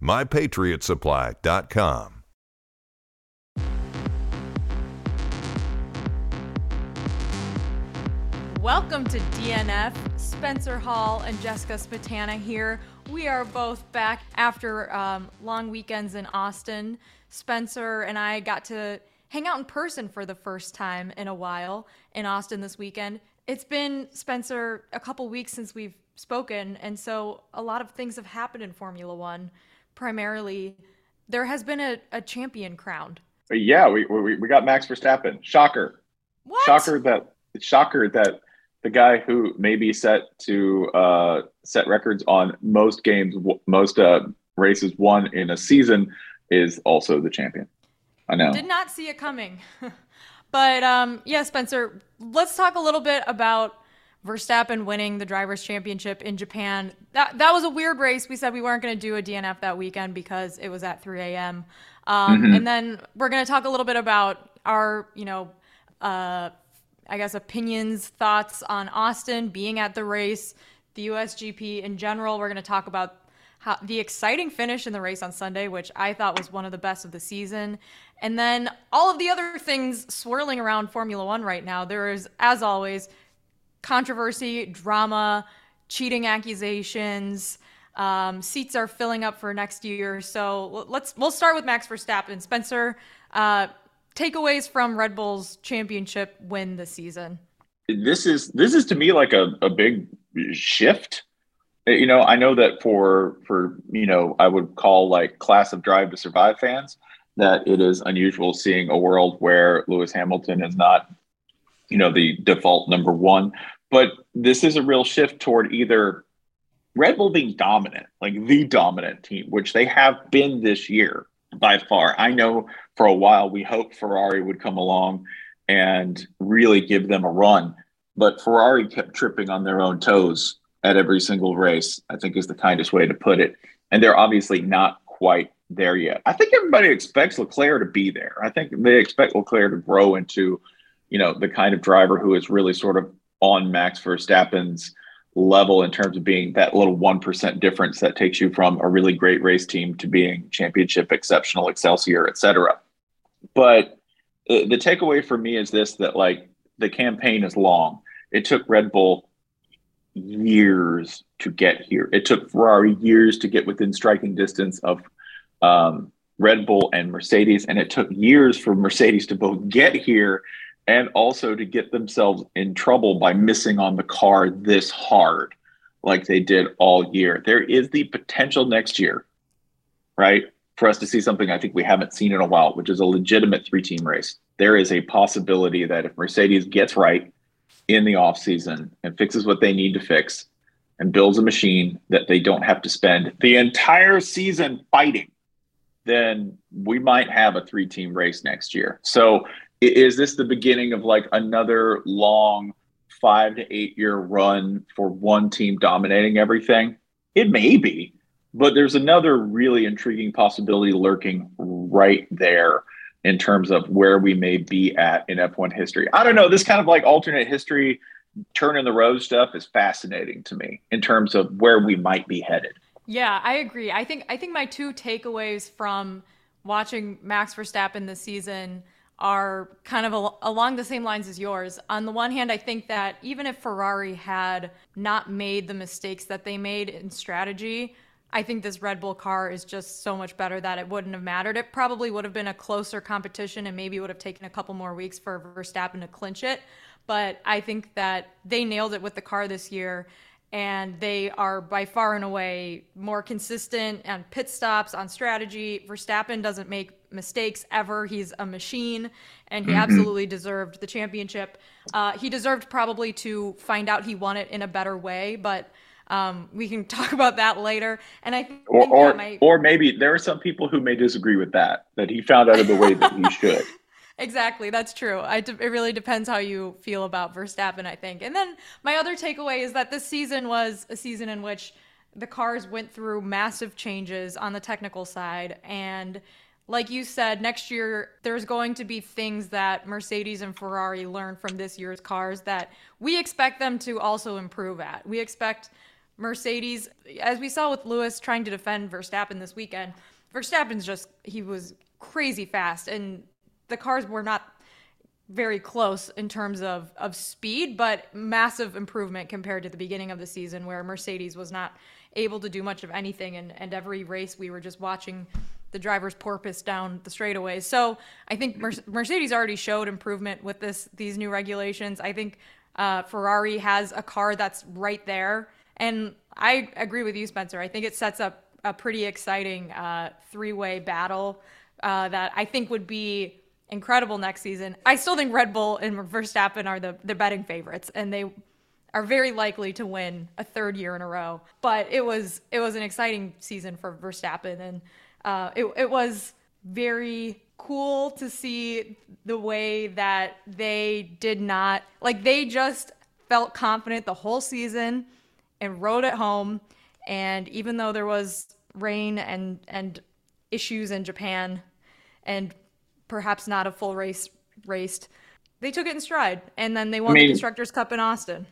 mypatriotsupply.com. Welcome to DNF. Spencer Hall and Jessica Smetana here. We are both back after um, long weekends in Austin. Spencer and I got to hang out in person for the first time in a while in Austin this weekend. It's been, Spencer, a couple weeks since we've spoken, and so a lot of things have happened in Formula One primarily, there has been a, a champion crowned. Yeah, we, we we got Max Verstappen. Shocker. What? Shocker that shocker that the guy who may be set to uh, set records on most games, most uh, races won in a season, is also the champion. I know. Did not see it coming. but um, yeah, Spencer, let's talk a little bit about Verstappen winning the drivers' championship in Japan. That that was a weird race. We said we weren't going to do a DNF that weekend because it was at 3 a.m. Um, mm-hmm. And then we're going to talk a little bit about our, you know, uh, I guess opinions, thoughts on Austin being at the race, the USGP in general. We're going to talk about how, the exciting finish in the race on Sunday, which I thought was one of the best of the season. And then all of the other things swirling around Formula One right now. There is, as always, controversy, drama, cheating accusations. Um, seats are filling up for next year. So let's we'll start with Max Verstappen. Spencer, uh, takeaways from Red Bull's championship win this season. This is this is to me like a, a big shift. You know, I know that for for you know I would call like class of Drive to Survive fans that it is unusual seeing a world where Lewis Hamilton is not you know the default number one but this is a real shift toward either Red Bull being dominant, like the dominant team, which they have been this year by far. I know for a while we hoped Ferrari would come along and really give them a run, but Ferrari kept tripping on their own toes at every single race, I think is the kindest way to put it. And they're obviously not quite there yet. I think everybody expects Leclerc to be there. I think they expect Leclerc to grow into, you know, the kind of driver who is really sort of on Max Verstappen's level in terms of being that little 1% difference that takes you from a really great race team to being championship exceptional excelsior etc but the takeaway for me is this that like the campaign is long. It took red bull years to get here. It took ferrari years to get within striking distance of um, red bull and mercedes and it took years for mercedes to both get here and also to get themselves in trouble by missing on the car this hard like they did all year. There is the potential next year, right, for us to see something I think we haven't seen in a while, which is a legitimate three team race. There is a possibility that if Mercedes gets right in the offseason and fixes what they need to fix and builds a machine that they don't have to spend the entire season fighting, then we might have a three team race next year. So is this the beginning of like another long five to eight year run for one team dominating everything? It may be, but there's another really intriguing possibility lurking right there in terms of where we may be at in F1 history. I don't know. This kind of like alternate history, turn in the road stuff is fascinating to me in terms of where we might be headed. Yeah, I agree. I think I think my two takeaways from watching Max Verstappen this season are kind of al- along the same lines as yours. On the one hand, I think that even if Ferrari had not made the mistakes that they made in strategy, I think this Red Bull car is just so much better that it wouldn't have mattered. It probably would have been a closer competition and maybe would have taken a couple more weeks for Verstappen to clinch it. But I think that they nailed it with the car this year and they are by far and away more consistent on pit stops, on strategy. Verstappen doesn't make mistakes ever. He's a machine, and he mm-hmm. absolutely deserved the championship. Uh, he deserved probably to find out he won it in a better way, but um, we can talk about that later. And I think, or or, my... or maybe there are some people who may disagree with that that he found out of the way that he should. Exactly, that's true. I de- it really depends how you feel about Verstappen, I think. And then my other takeaway is that this season was a season in which the cars went through massive changes on the technical side and like you said, next year there's going to be things that Mercedes and Ferrari learn from this year's cars that we expect them to also improve at. We expect Mercedes, as we saw with Lewis trying to defend Verstappen this weekend, Verstappen's just, he was crazy fast and the cars were not very close in terms of, of speed, but massive improvement compared to the beginning of the season where Mercedes was not able to do much of anything. And, and every race we were just watching the driver's porpoise down the straightaways. So I think Mercedes already showed improvement with this these new regulations. I think uh, Ferrari has a car that's right there. And I agree with you, Spencer. I think it sets up a pretty exciting uh, three way battle uh, that I think would be incredible next season. I still think Red Bull and Verstappen are the the betting favorites, and they are very likely to win a third year in a row. But it was it was an exciting season for Verstappen, and uh, it it was very cool to see the way that they did not like they just felt confident the whole season and rode at home. And even though there was rain and and issues in Japan and perhaps not a full race raced, they took it in stride, and then they won I mean, the constructors' cup in Austin.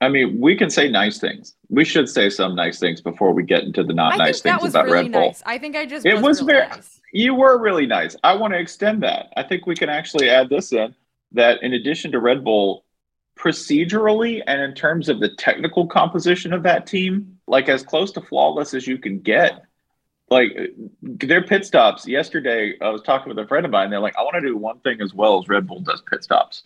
I mean, we can say nice things. We should say some nice things before we get into the not I nice things about really Red Bull. Nice. I think I just it was, was very. Nice. You were really nice. I want to extend that. I think we can actually add this in that in addition to Red Bull, procedurally and in terms of the technical composition of that team, like as close to flawless as you can get like their pit stops yesterday i was talking with a friend of mine they're like i want to do one thing as well as red bull does pit stops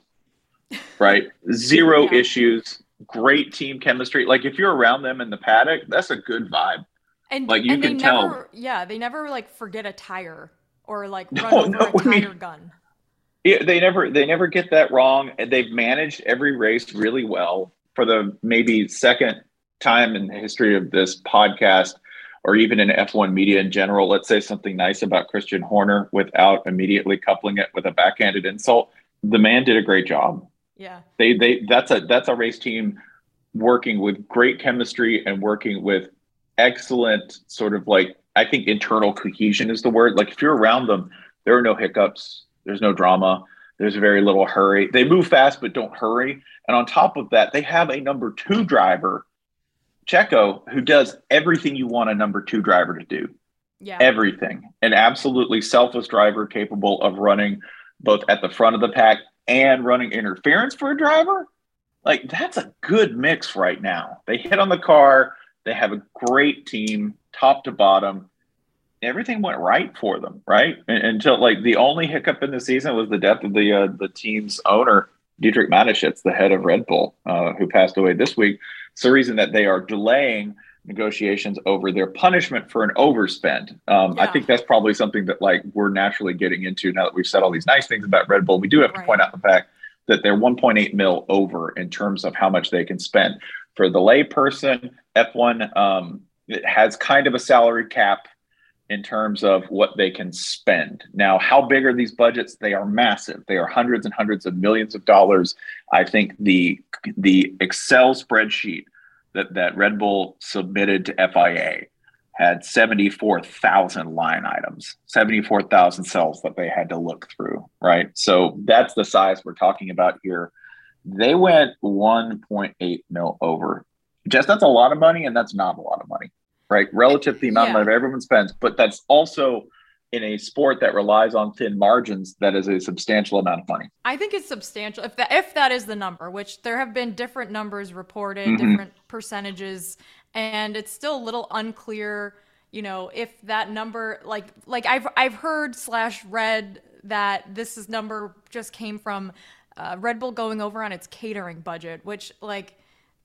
right zero yeah. issues great team chemistry. Like if you're around them in the paddock that's a good vibe. And like you and can tell. never, yeah they never like forget a tire or like run no, over no, a tire I mean, gun. Yeah they never they never get that wrong. They've managed every race really well for the maybe second time in the history of this podcast or even in F1 media in general, let's say something nice about Christian Horner without immediately coupling it with a backhanded insult. The man did a great job. Yeah. They they that's a that's a race team working with great chemistry and working with excellent sort of like I think internal cohesion is the word. Like if you're around them, there are no hiccups, there's no drama, there's very little hurry. They move fast but don't hurry. And on top of that, they have a number 2 driver Checo, who does everything you want a number two driver to do. Yeah. Everything. An absolutely selfless driver capable of running both at the front of the pack and running interference for a driver. Like that's a good mix right now. They hit on the car. They have a great team, top to bottom. Everything went right for them, right? Until like the only hiccup in the season was the death of the uh, the team's owner, Dietrich Mateschitz, the head of Red Bull, uh, who passed away this week. It's the reason that they are delaying negotiations over their punishment for an overspend. Um, yeah. I think that's probably something that like we're naturally getting into now that we've said all these nice things about Red Bull. We do have to right. point out the fact that they're 1.8 mil over in terms of how much they can spend. For the layperson, F1 um, it has kind of a salary cap in terms of what they can spend. Now, how big are these budgets? They are massive. They are hundreds and hundreds of millions of dollars. I think the the Excel spreadsheet that that Red Bull submitted to FIA had 74,000 line items, 74,000 cells that they had to look through, right? So that's the size we're talking about here. They went 1.8 mil over. Just that's a lot of money and that's not a lot of money right? Relative to the amount yeah. of money everyone spends, but that's also in a sport that relies on thin margins that is a substantial amount of money. I think it's substantial if that if that is the number, which there have been different numbers reported, mm-hmm. different percentages, and it's still a little unclear you know, if that number like like I've I've heard slash read that this is number just came from uh, Red Bull going over on its catering budget, which like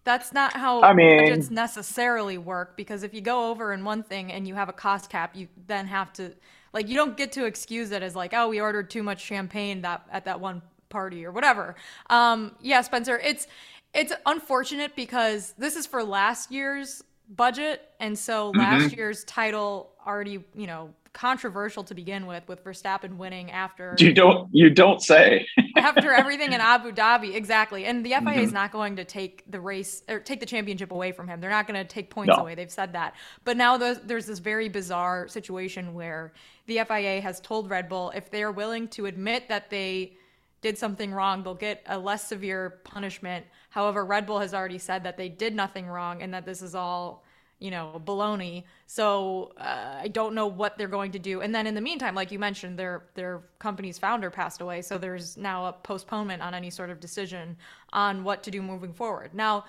that's not how I mean, budgets necessarily work because if you go over in one thing and you have a cost cap, you then have to like you don't get to excuse it as like oh we ordered too much champagne that at that one party or whatever. Um, yeah, Spencer, it's it's unfortunate because this is for last year's budget, and so Mm-hmm. last year's title already you know controversial to begin with with Verstappen winning after you don't you don't say. after everything in Abu Dhabi, exactly. And the FIA Mm-hmm. is not going to take the race or take the championship away from him. They're not going to take points No. away. They've said that. But now there's, there's this very bizarre situation where the FIA has told Red Bull if they're willing to admit that they did something wrong, they'll get a less severe punishment. However, Red Bull has already said that they did nothing wrong and that this is all you know, baloney. So uh, I don't know what they're going to do. And then in the meantime, like you mentioned, their their company's founder passed away, so there's now a postponement on any sort of decision on what to do moving forward. Now,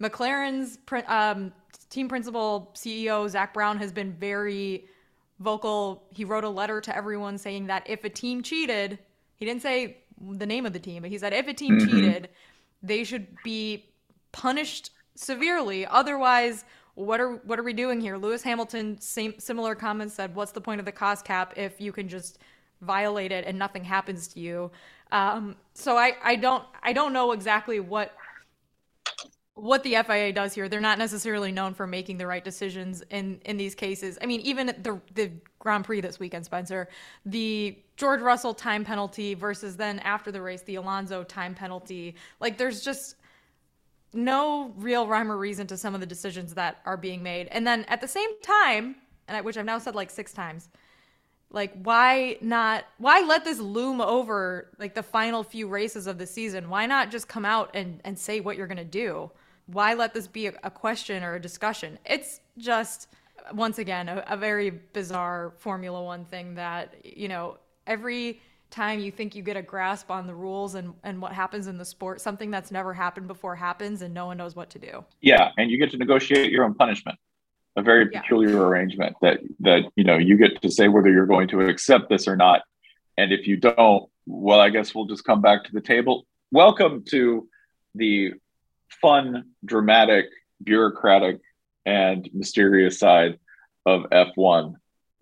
McLaren's um, team principal CEO Zak Brown has been very vocal. He wrote a letter to everyone saying that if a team cheated, he didn't say the name of the team, but he said if a team cheated, they should be punished severely. Otherwise, what are what are we doing here? Lewis Hamilton, same similar comments said, "What's the point of the cost cap if you can just violate it and nothing happens to you?" Um, so I I don't I don't know exactly what what the FIA does here. They're not necessarily known for making the right decisions in in these cases. I mean, even the the Grand Prix this weekend, Spencer, the George Russell time penalty versus then after the race the Alonso time penalty. Like there's just no real rhyme or reason to some of the decisions that are being made. And then at the same time, and I, which I've now said like six times, like why not? Why let this loom over like the final few races of the season? Why not just come out and and say what you're gonna do? Why let this be a, a question or a discussion? It's just once again a, a very bizarre Formula One thing that you know every time you think you get a grasp on the rules and, and what happens in the sport, something that's never happened before happens and no one knows what to do. Yeah, and you get to negotiate your own punishment. A very Yeah. peculiar arrangement that that you know you get to say whether you're going to accept this or not. And if you don't, well, I guess we'll just come back to the table. Welcome to the fun, dramatic, bureaucratic, and mysterious side of F1,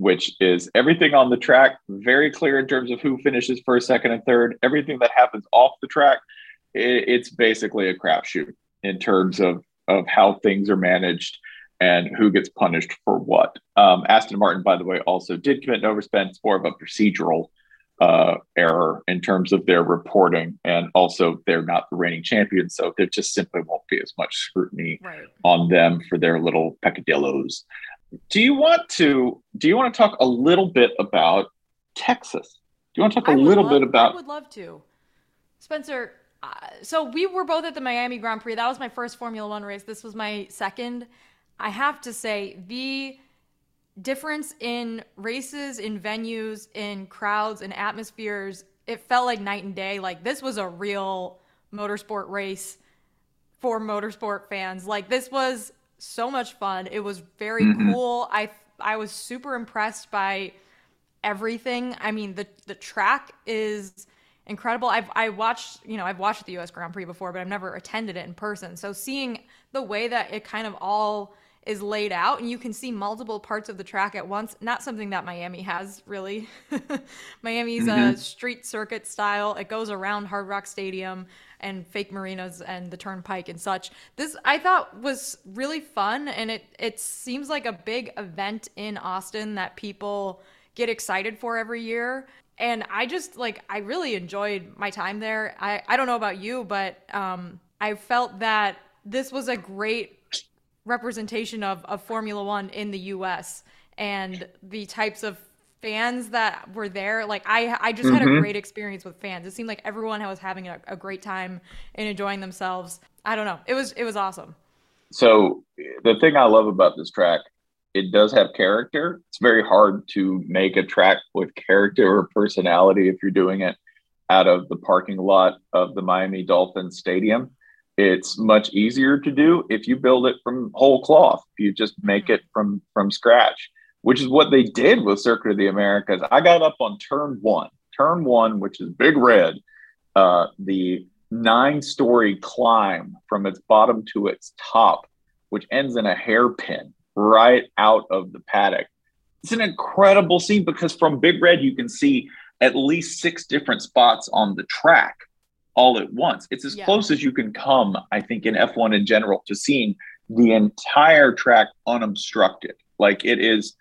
which is everything on the track, very clear in terms of who finishes first, second, and third. Everything that happens off the track, i- it's basically a crapshoot in terms of of how things are managed and who gets punished for what. Um, Aston Martin, by the way, also did commit an overspend. It's more of a procedural uh, error in terms of their reporting, and also they're not the reigning champions, so there just simply won't be as much scrutiny Right. on them for their little peccadillos. Do you want to? Do you want to talk a little bit about Texas? Do you want to talk a I little love- bit about? I would love to. Spencer, uh, so we were both at the Miami Grand Prix. That was my first Formula One race. This was my second. I have to say, the difference in races, in venues, in crowds, in atmospheres, it felt like night and day. Like this was a real motorsport race for motorsport fans. Like this was so much fun. It was very Mhm. cool. I I was super impressed by everything. I mean, the the track is incredible. I've I watched, you know, I've watched the US Grand Prix before, but I've never attended it in person. So seeing the way that it kind of all is laid out and you can see multiple parts of the track at once, not something that Miami has really. Miami's a Mhm. street circuit style. It goes around Hard Rock Stadium and fake marinas and the turnpike and such. This I thought was really fun and it it seems like a big event in Austin that people get excited for every year. And I just like I really enjoyed my time there. I I don't know about you, but um I felt that this was a great representation of, of Formula One in the US and the types of fans that were there. Like I I just had a Mhm. great experience with fans. It seemed like everyone was having a, a great time and enjoying themselves. I don't know. It was it was awesome. So the thing I love about this track, it does have character. It's very hard to make a track with character or personality if you're doing it out of the parking lot of the Miami Dolphins Stadium. It's much easier to do if you build it from whole cloth. If you just make it from from scratch. Which is what they did with Circuit of the Americas. I got up on turn one, turn one, which is big red, uh, the nine story climb from its bottom to its top, which ends in a hairpin right out of the paddock. It's an incredible scene because from Big Red, you can see at least six different spots on the track all at once. It's as yeah. close as you can come, I think, in F1 in general to seeing the entire track unobstructed. Like it is,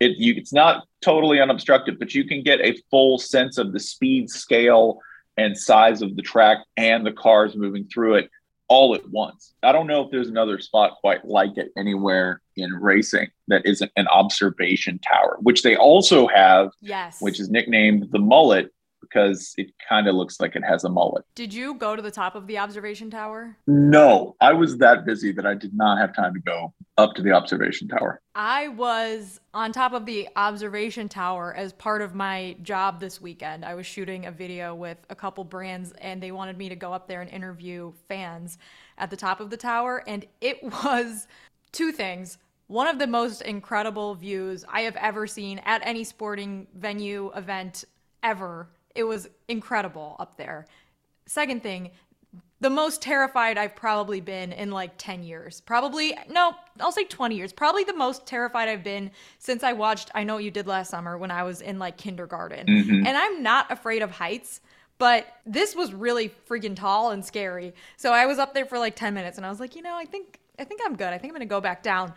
it you, it's not totally unobstructed, but you can get a full sense of the speed scale and size of the track and the cars moving through it all at once. I don't know if there's another spot quite like it anywhere in racing that isn't an observation tower, which they also have, yes, which is nicknamed the mullet because it kind of looks like it has a mullet. Did you go to the top of the observation tower? No, I was that busy that I did not have time to go up to the observation tower. I was on top of the observation tower as part of my job this weekend. I was shooting a video with a couple brands and they wanted me to go up there and interview fans at the top of the tower and it was two things. One of the most incredible views I have ever seen at any sporting venue event ever it was incredible up there. Second thing, the most terrified I've probably been in like 10 years. Probably, no, I'll say 20 years. Probably the most terrified I've been since I watched I Know What You Did Last Summer when I was in like kindergarten. Mm-hmm. And I'm not afraid of heights, but this was really freaking tall and scary. So I was up there for like 10 minutes and I was like, you know, I think I think I'm good. I think I'm going to go back down.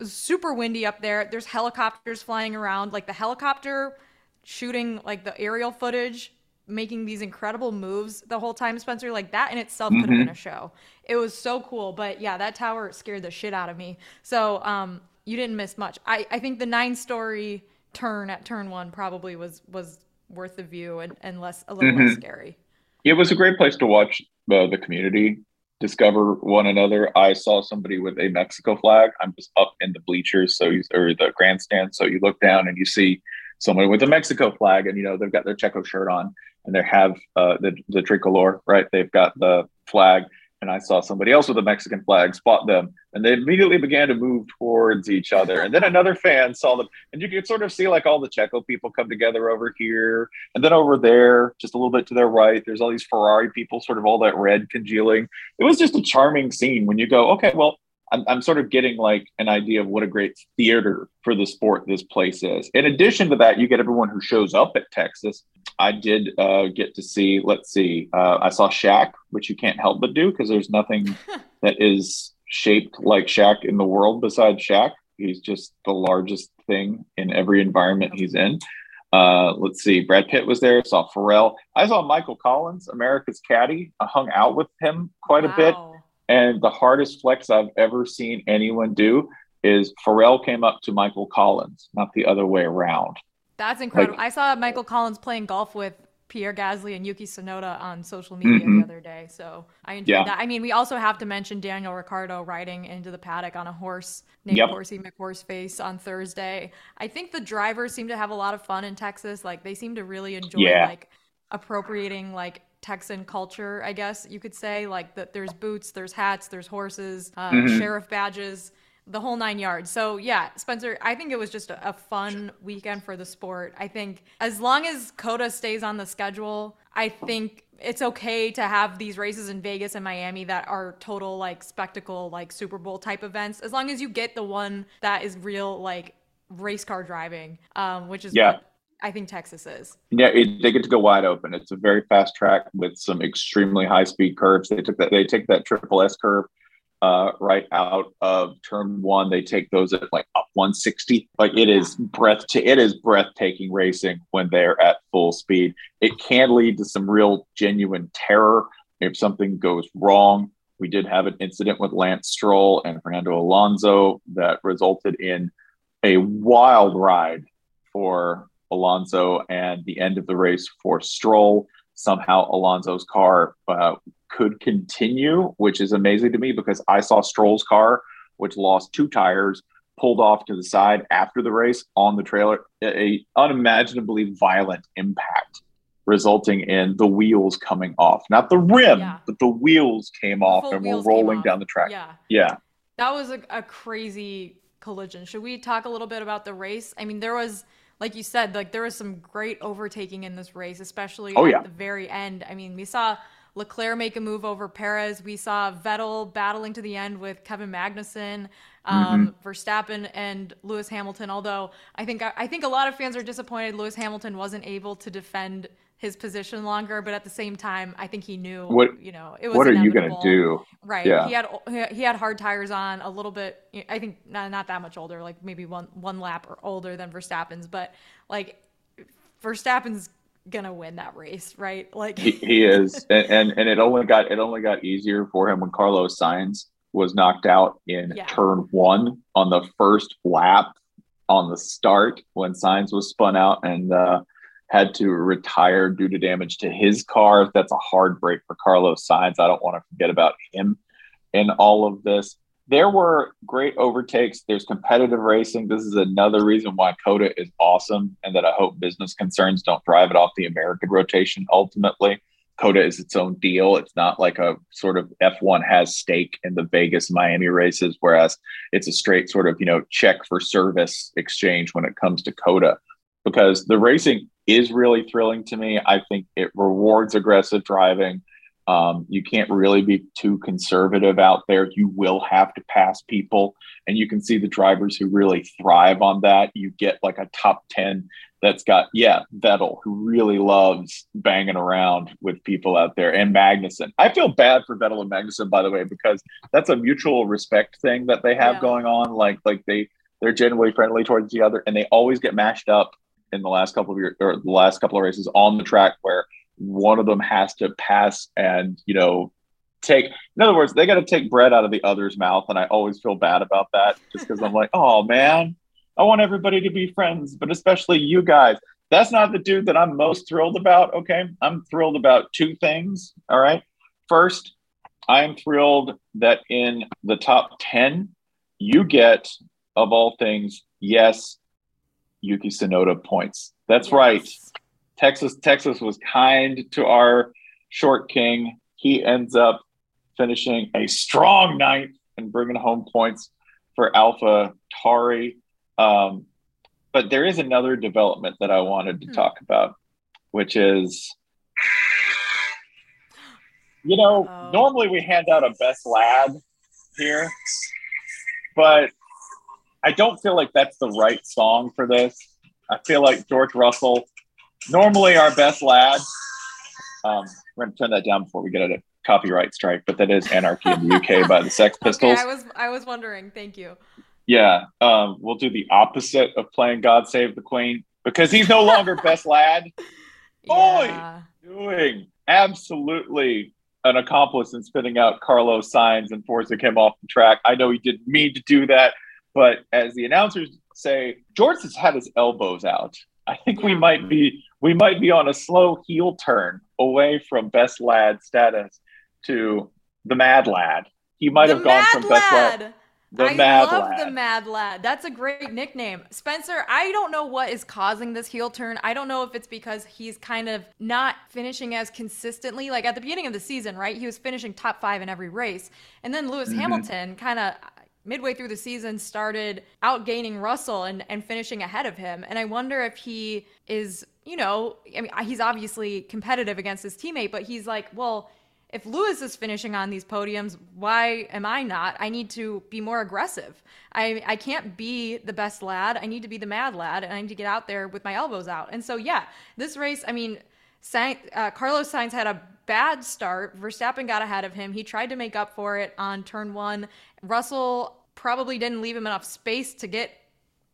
super windy up there. There's helicopters flying around. Like the helicopter shooting like the aerial footage, making these incredible moves the whole time, Spencer. Like that in itself mm-hmm. could have been a show. It was so cool. But yeah, that tower scared the shit out of me. So um, you didn't miss much. I, I think the nine story turn at turn one probably was was worth the view and, and less a little mm-hmm. less scary. It was a great place to watch uh, the community discover one another. I saw somebody with a Mexico flag. I'm just up in the bleachers, so you, or the grandstand. So you look down and you see someone with a Mexico flag, and you know they've got their Checo shirt on, and they have uh, the the tricolor, right? They've got the flag, and I saw somebody else with a Mexican flag spot them, and they immediately began to move towards each other. And then another fan saw them, and you could sort of see like all the Checo people come together over here, and then over there, just a little bit to their right, there's all these Ferrari people, sort of all that red congealing. It was just a charming scene when you go, okay, well, I'm, I'm sort of getting like an idea of what a great theater for the sport this place is. In addition to that, you get everyone who shows up at Texas. I did uh, get to see, let's see, uh, I saw Shaq, which you can't help but do because there's nothing that is shaped like Shaq in the world besides Shaq. He's just the largest thing in every environment he's in. Uh, let's see, Brad Pitt was there. Saw Pharrell. I saw Michael Collins, America's caddy. I hung out with him quite wow. a bit. And the hardest flex I've ever seen anyone do is Pharrell came up to Michael Collins, not the other way around. That's incredible. Like, I saw Michael Collins playing golf with Pierre Gasly and Yuki Tsunoda on social media mm-hmm. the other day. So I enjoyed yeah. that. I mean, we also have to mention Daniel Ricciardo riding into the paddock on a horse named yep. Horsey McHorseface on Thursday. I think the drivers seem to have a lot of fun in Texas. Like they seem to really enjoy yeah. like appropriating like Texan culture, I guess you could say. Like that, there's boots, there's hats, there's horses, uh, mm-hmm. sheriff badges, the whole nine yards. So yeah, Spencer, I think it was just a, a, fun weekend for the sport. I think as long as COTA stays on the schedule, I think it's okay to have these races in Vegas and Miami that are total like spectacle, like Super Bowl type events. As long as you get the one that is real, like race car driving, um, which is yeah. what I think Texas is. Yeah, it, they get to go wide open. It's a very fast track with some extremely high speed curves. They took that. They take that triple S curve uh, right out of turn one. They take those at like up 160. Like it is breath. It is breathtaking racing when they're at full speed. It can lead to some real genuine terror if something goes wrong. We did have an incident with Lance Stroll and Fernando Alonso that resulted in a wild ride for Alonso and the end of the race for Stroll. Somehow Alonso's car uh, could continue, which is amazing to me because I saw Stroll's car, which lost two tires, pulled off to the side after the race on the trailer. A, unimaginably violent impact resulting in the wheels coming off. Not the rim, yeah. but the wheels came off and were rolling down the track. Yeah. Yeah. That was a, a crazy collision. Should we talk a little bit about the race? I mean, there was like you said, like there was some great overtaking in this race, especially oh, at yeah. the very end. I mean, we saw Leclerc make a move over Perez. We saw Vettel battling to the end with Kevin Magnussen, um, mm-hmm. Verstappen, and Lewis Hamilton. Although I think I think a lot of fans are disappointed Lewis Hamilton wasn't able to defend his position longer, but at the same time, I think he knew what you know. It was what are inevitable. you going to do? Right. Yeah. He had he had hard tires on, a little bit. I think not, not that much older, like maybe one one lap or older than Verstappen's, but like Verstappen's gonna win that race, right? Like he, he is, and, and, and it only got it only got easier for him when Carlos Sainz was knocked out in yeah. turn one on the first lap on the start when Sainz was spun out and. uh had to retire due to damage to his car. That's a hard break for Carlos Sainz. I don't want to forget about him in all of this. There were great overtakes. There's competitive racing. This is another reason why COTA is awesome and that I hope business concerns don't drive it off the American rotation ultimately. COTA is its own deal. It's not like a sort of F1 has stake in the Vegas Miami races, whereas it's a straight sort of, you know, check for service exchange when it comes to COTA because the racing is really thrilling to me. I think it rewards aggressive driving. Um, you can't really be too conservative out there. You will have to pass people, and you can see the drivers who really thrive on that. You get like a top 10 that's got, yeah, Vettel, who really loves banging around with people out there, and Magnussen. I feel bad for Vettel and Magnussen, by the way, because that's a mutual respect thing that they have yeah. going on. Like, like they, they're genuinely friendly towards each other, and they always get mashed up in the last couple of years or the last couple of races on the track where one of them has to pass and you know take in other words they got to take bread out of the other's mouth and i always feel bad about that just because i'm like oh man i want everybody to be friends but especially you guys. That's not the dude that i'm most thrilled about okay? I'm thrilled about two things all right? First i am thrilled that in the top 10 you get of all things yes Yuki Tsunoda points. That's yes. right. Texas Texas was kind to our short king. He ends up finishing a strong ninth and bringing home points for Alpha Tari. Um, but there is another development that I wanted to hmm. talk about, which is, you know, oh. normally we hand out a best lad here, but I don't feel like that's the right song for this. I feel like George Russell, normally our best lad. Um, we're gonna turn that down before we get a copyright strike, but that is "Anarchy in the UK" by the Sex Pistols. Okay, I was I was wondering. Thank you. Yeah, um, we'll do the opposite of playing "God Save the Queen" because he's no longer best lad. Boy, yeah. doing absolutely an accomplice in spinning out Carlos Sainz and forcing him off the track. I know he didn't mean to do that. But as the announcers say, George has had his elbows out. I think we might be we might be on a slow heel turn away from best lad status to the mad lad. He might the have gone from lad. best lad. The I mad love lad. the mad lad. That's a great nickname. Spencer, I don't know what is causing this heel turn. I don't know if it's because he's kind of not finishing as consistently. Like at the beginning of the season, right? He was finishing top five in every race. And then Lewis mm-hmm. Hamilton kind of midway through the season started outgaining Russell and, and finishing ahead of him. And I wonder if he is, you know, I mean, he's obviously competitive against his teammate, but he's like, well, if Lewis is finishing on these podiums, why am I not? I need to be more aggressive. I I can't be the best lad. I need to be the mad lad, and I need to get out there with my elbows out. And so, yeah, this race, I mean, Sainz, uh, Carlos Sainz had a bad start. Verstappen got ahead of him. He tried to make up for it on turn one. Russell probably didn't leave him enough space to get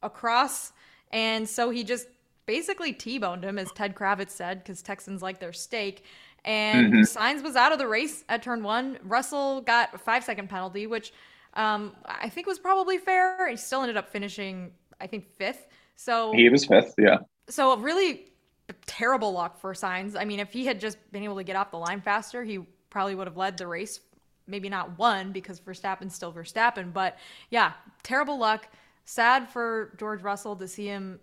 across. And so he just basically T boned him, as Ted Kravitz said, because Texans like their steak. And mm-hmm. Sainz was out of the race at turn one. Russell got a five second penalty, which um, I think was probably fair. He still ended up finishing, I think, fifth. So he was fifth, yeah. So really terrible luck for Sainz. I mean, if he had just been able to get off the line faster, he probably would have led the race maybe not one because Verstappen's still Verstappen, but yeah, terrible luck. Sad for George Russell to see him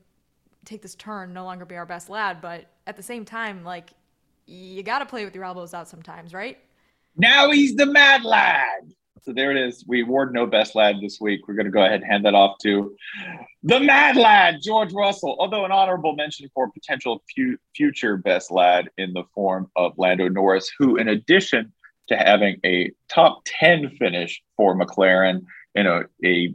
take this turn, no longer be our best lad, but at the same time, like you got to play with your elbows out sometimes, right? Now he's the mad lad. So there it is. We award no best lad this week. We're going to go ahead and hand that off to the mad lad, George Russell. Although an honorable mention for potential fu- future best lad in the form of Lando Norris, who, in addition to having a top 10 finish for McLaren in a, a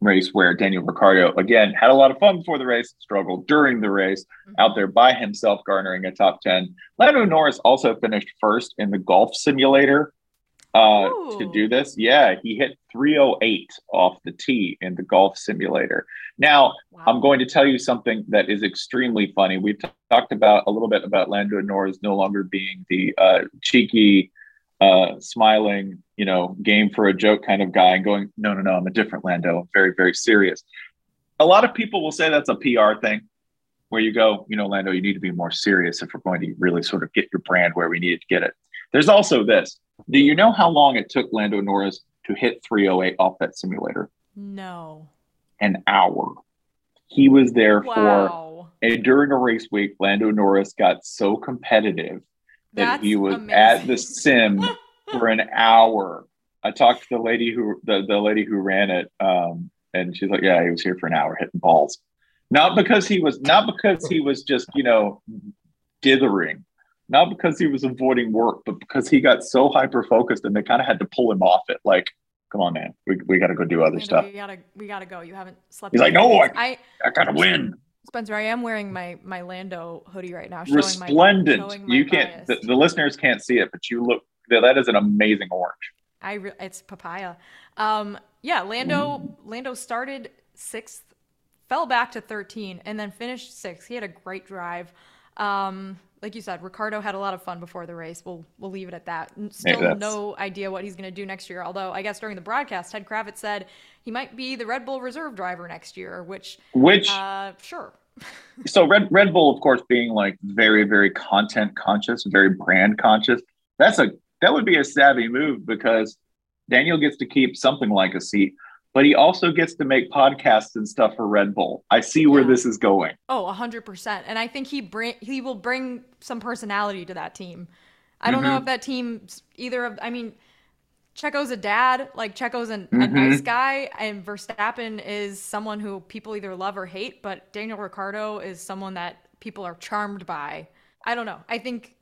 race where Daniel Ricciardo, again, had a lot of fun before the race, struggled during the race, mm-hmm. out there by himself, garnering a top 10. Lando Norris also finished first in the golf simulator uh, to do this. Yeah, he hit 308 off the tee in the golf simulator. Now, wow. I'm going to tell you something that is extremely funny. We've t- talked about a little bit about Lando Norris no longer being the uh, cheeky, uh, smiling, you know, game for a joke kind of guy and going, no, no, no, I'm a different Lando. I'm very, very serious. A lot of people will say that's a PR thing where you go, you know, Lando, you need to be more serious if we're going to really sort of get your brand where we need to get it. There's also this. Do you know how long it took Lando Norris to hit 308 off that simulator? No. An hour. He was there wow. for, and during a race week, Lando Norris got so competitive that That's he was amazing. at the sim for an hour. I talked to the lady who the, the lady who ran it, um, and she's like, "Yeah, he was here for an hour hitting balls." Not because he was not because he was just you know dithering, not because he was avoiding work, but because he got so hyper focused, and they kind of had to pull him off it. Like, come on, man, we, we got to go do other stuff. We gotta we gotta go. You haven't slept. He's like, no, I, I, I gotta win. Spencer, I am wearing my my Lando hoodie right now. Resplendent. My, my you can't. The, the, listeners can't see it, but you look. That is an amazing orange. I re- it's papaya. Um, yeah, Lando. Mm. Lando started sixth, fell back to thirteen, and then finished sixth. He had a great drive. Um, like you said, Ricciardo had a lot of fun before the race. We'll we'll leave it at that. Still no idea what he's going to do next year. Although I guess during the broadcast, Ted Kravitz said he might be the Red Bull reserve driver next year. Which which uh, sure. so Red Red Bull, of course, being like very very content conscious, very brand conscious. That's a that would be a savvy move because Daniel gets to keep something like a seat but he also gets to make podcasts and stuff for Red Bull. I see where yeah. this is going. Oh, 100%. And I think he bring he will bring some personality to that team. I don't mm-hmm. know if that team's either of I mean Checo's a dad, like Checo's an, mm-hmm. a nice guy, and Verstappen is someone who people either love or hate, but Daniel Ricciardo is someone that people are charmed by. I don't know. I think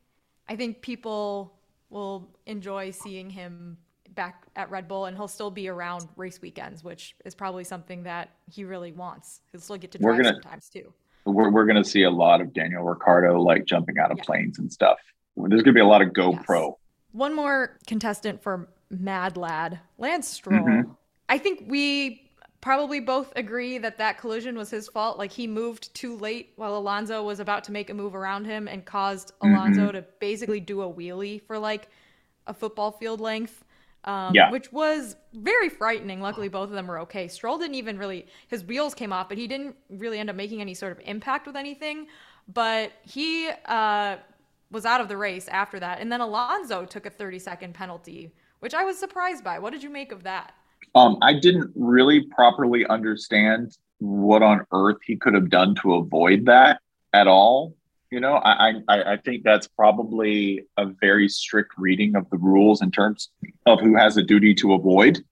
I think people will enjoy seeing him back at Red Bull and he'll still be around race weekends, which is probably something that he really wants. He'll still get to drive gonna, sometimes too. We're, we're going to see a lot of Daniel Ricciardo like jumping out of yeah. planes and stuff. There's going to be a lot of GoPro. Yes. One more contestant for Mad Lad, Lance Stroll. Mm-hmm. I think we probably both agree that that collision was his fault. Like he moved too late while Alonso was about to make a move around him and caused Alonso mm-hmm. to basically do a wheelie for like a football field length um, yeah. which was very frightening. Luckily, both of them were okay. Stroll didn't even really, his wheels came off, but he didn't really end up making any sort of impact with anything. But he uh, was out of the race after that. And then Alonso took a 30 second penalty, which I was surprised by. What did you make of that? Um, I didn't really properly understand what on earth he could have done to avoid that at all. You know, I, I, I think that's probably a very strict reading of the rules in terms of who has a duty to avoid,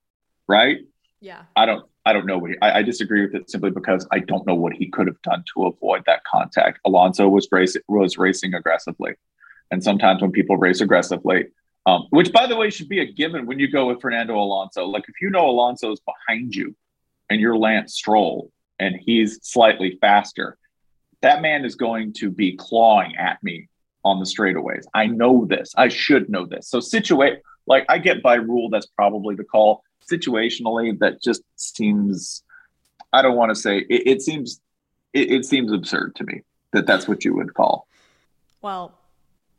right? Yeah. I don't I don't know what he, I, I, disagree with it simply because I don't know what he could have done to avoid that contact. Alonso was racing was racing aggressively, and sometimes when people race aggressively, um, which by the way should be a given when you go with Fernando Alonso. Like if you know Alonso's behind you, and you're Lance Stroll, and he's slightly faster, that man is going to be clawing at me on the straightaways. I know this. I should know this. So situate like I get by rule that's probably the call. Situationally, that just seems I don't want to say it, it seems it, it seems absurd to me that that's what you would call. Well,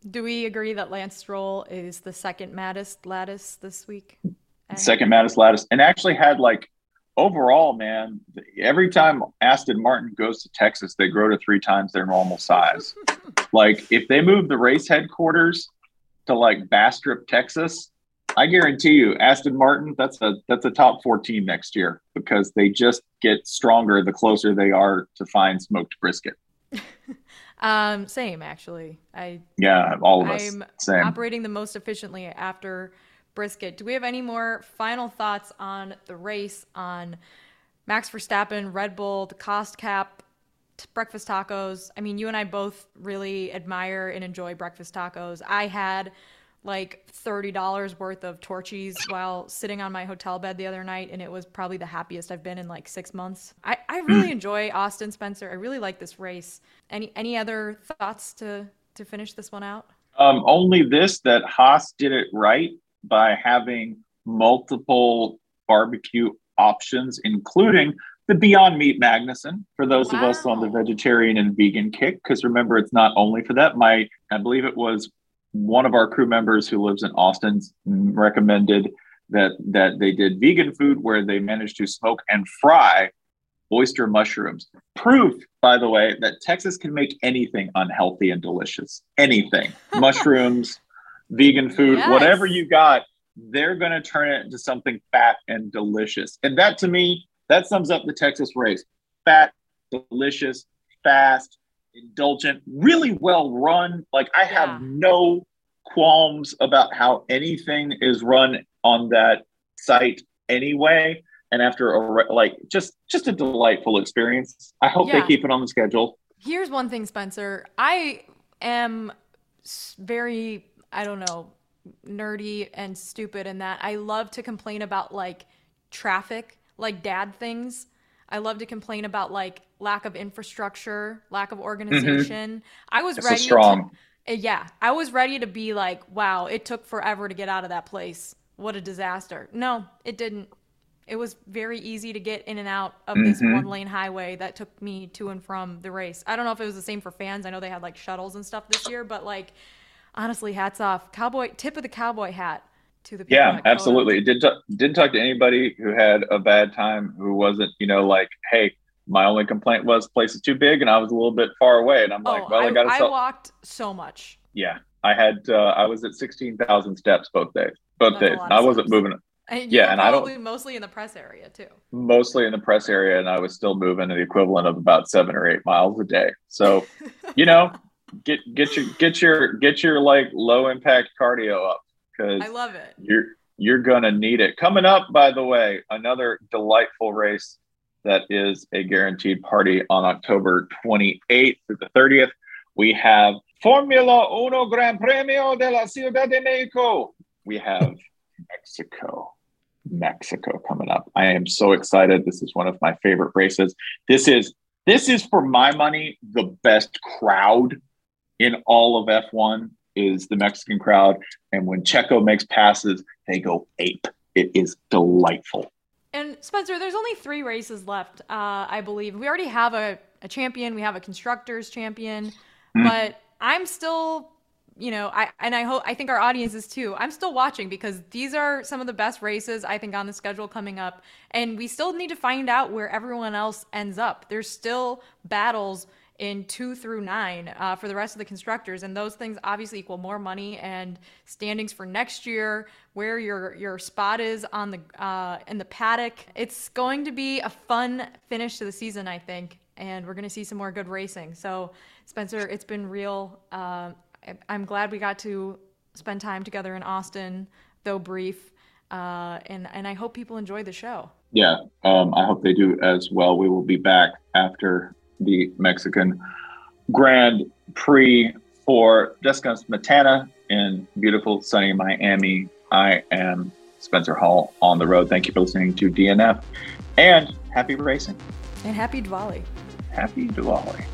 do we agree that Lance Stroll is the second maddest lattice this week? Second maddest lattice, and actually had like overall, man, every time Aston Martin goes to Texas, they grow to three times their normal size. like if they move the race headquarters to like Bastrop, Texas, I guarantee you, Aston Martin, that's a that's a top four team next year because they just get stronger the closer they are to find smoked brisket. um, same actually. I yeah, all of us. I'm same. operating the most efficiently after brisket. Do we have any more final thoughts on the race, on Max Verstappen, Red Bull, the cost cap, t- breakfast tacos? I mean, you and I both really admire and enjoy breakfast tacos. I had like $30 worth of Torchy's while sitting on my hotel bed the other night and it was probably the happiest I've been in like 6 months. I, I really enjoy Austin Spencer. I really like this race. Any any other thoughts to to finish this one out? Um, only this that Haas did it right by having multiple barbecue options, including the Beyond Meat Magnuson for those wow. of us on the vegetarian and vegan kick. Because remember, it's not only for that. My, I believe it was one of our crew members who lives in Austin recommended that that they did vegan food where they managed to smoke and fry oyster mushrooms. Proof, by the way, that Texas can make anything unhealthy and delicious. Anything. mushrooms, vegan food, yes. whatever you got, they're going to turn it into something fat and delicious. And that to me, that sums up the Texas race. Fat, delicious, fast, indulgent, really well run. Like I have yeah. no qualms about how anything is run on that site anyway. And after a like just just a delightful experience. I hope yeah. they keep it on the schedule. Here's one thing, Spencer. I am very I don't know nerdy and stupid in that I love to complain about like traffic, like dad things. I love to complain about like lack of infrastructure, lack of organization. Mm-hmm. I was That's ready strong. to uh, yeah, I was ready to be like, wow, it took forever to get out of that place. What a disaster. No, it didn't. It was very easy to get in and out of mm-hmm. this one lane highway that took me to and from the race. I don't know if it was the same for fans. I know they had like shuttles and stuff this year, but like honestly, hats off. Cowboy tip of the cowboy hat to the Yeah, absolutely. It did t- didn't talk to anybody who had a bad time who wasn't, you know, like, hey, my only complaint was place is too big and I was a little bit far away. And I'm like, oh, well, I, I got to. I walked so much. Yeah, I had. Uh, I was at sixteen thousand steps both days. Both That's days. I wasn't moving. And yeah, and I don't mostly in the press area too. Mostly in the press area, and I was still moving the equivalent of about seven or eight miles a day. So, you know, get get your get your get your like low impact cardio up because I love it. You're you're gonna need it. Coming up, by the way, another delightful race that is a guaranteed party on October 28th through the 30th. We have Formula Uno Gran Premio de la Ciudad de Mexico. We have Mexico. Mexico coming up. I am so excited. This is one of my favorite races. This is this is for my money the best crowd in all of F1 is the Mexican crowd. And when Checo makes passes, they go ape. It is delightful. And Spencer, there's only three races left, uh, I believe. We already have a, a champion, we have a constructors champion, mm. but I'm still, you know, I and I hope I think our audience is too. I'm still watching because these are some of the best races I think on the schedule coming up, and we still need to find out where everyone else ends up. There's still battles in two through nine uh, for the rest of the constructors, and those things obviously equal more money and standings for next year, where your your spot is on the uh, in the paddock. It's going to be a fun finish to the season, I think, and we're going to see some more good racing. So, Spencer, it's been real. Uh, I'm glad we got to spend time together in Austin, though brief. Uh, and and I hope people enjoy the show. Yeah, um, I hope they do as well. We will be back after the Mexican Grand Prix for Jessica Smetana in beautiful sunny Miami. I am Spencer Hall on the road. Thank you for listening to DNF and happy racing. And happy Diwali. Happy Diwali.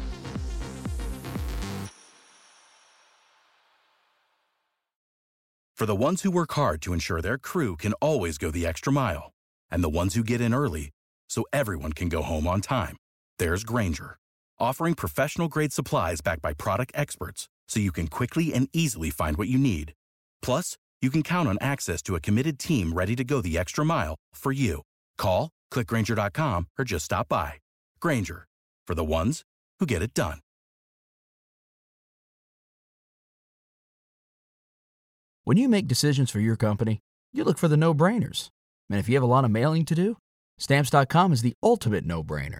For the ones who work hard to ensure their crew can always go the extra mile, and the ones who get in early so everyone can go home on time, there's Grainger, offering professional grade supplies backed by product experts so you can quickly and easily find what you need. Plus, you can count on access to a committed team ready to go the extra mile for you. Call, clickgrainger.com, or just stop by. Grainger, for the ones who get it done. When you make decisions for your company, you look for the no brainers. And if you have a lot of mailing to do, stamps.com is the ultimate no brainer.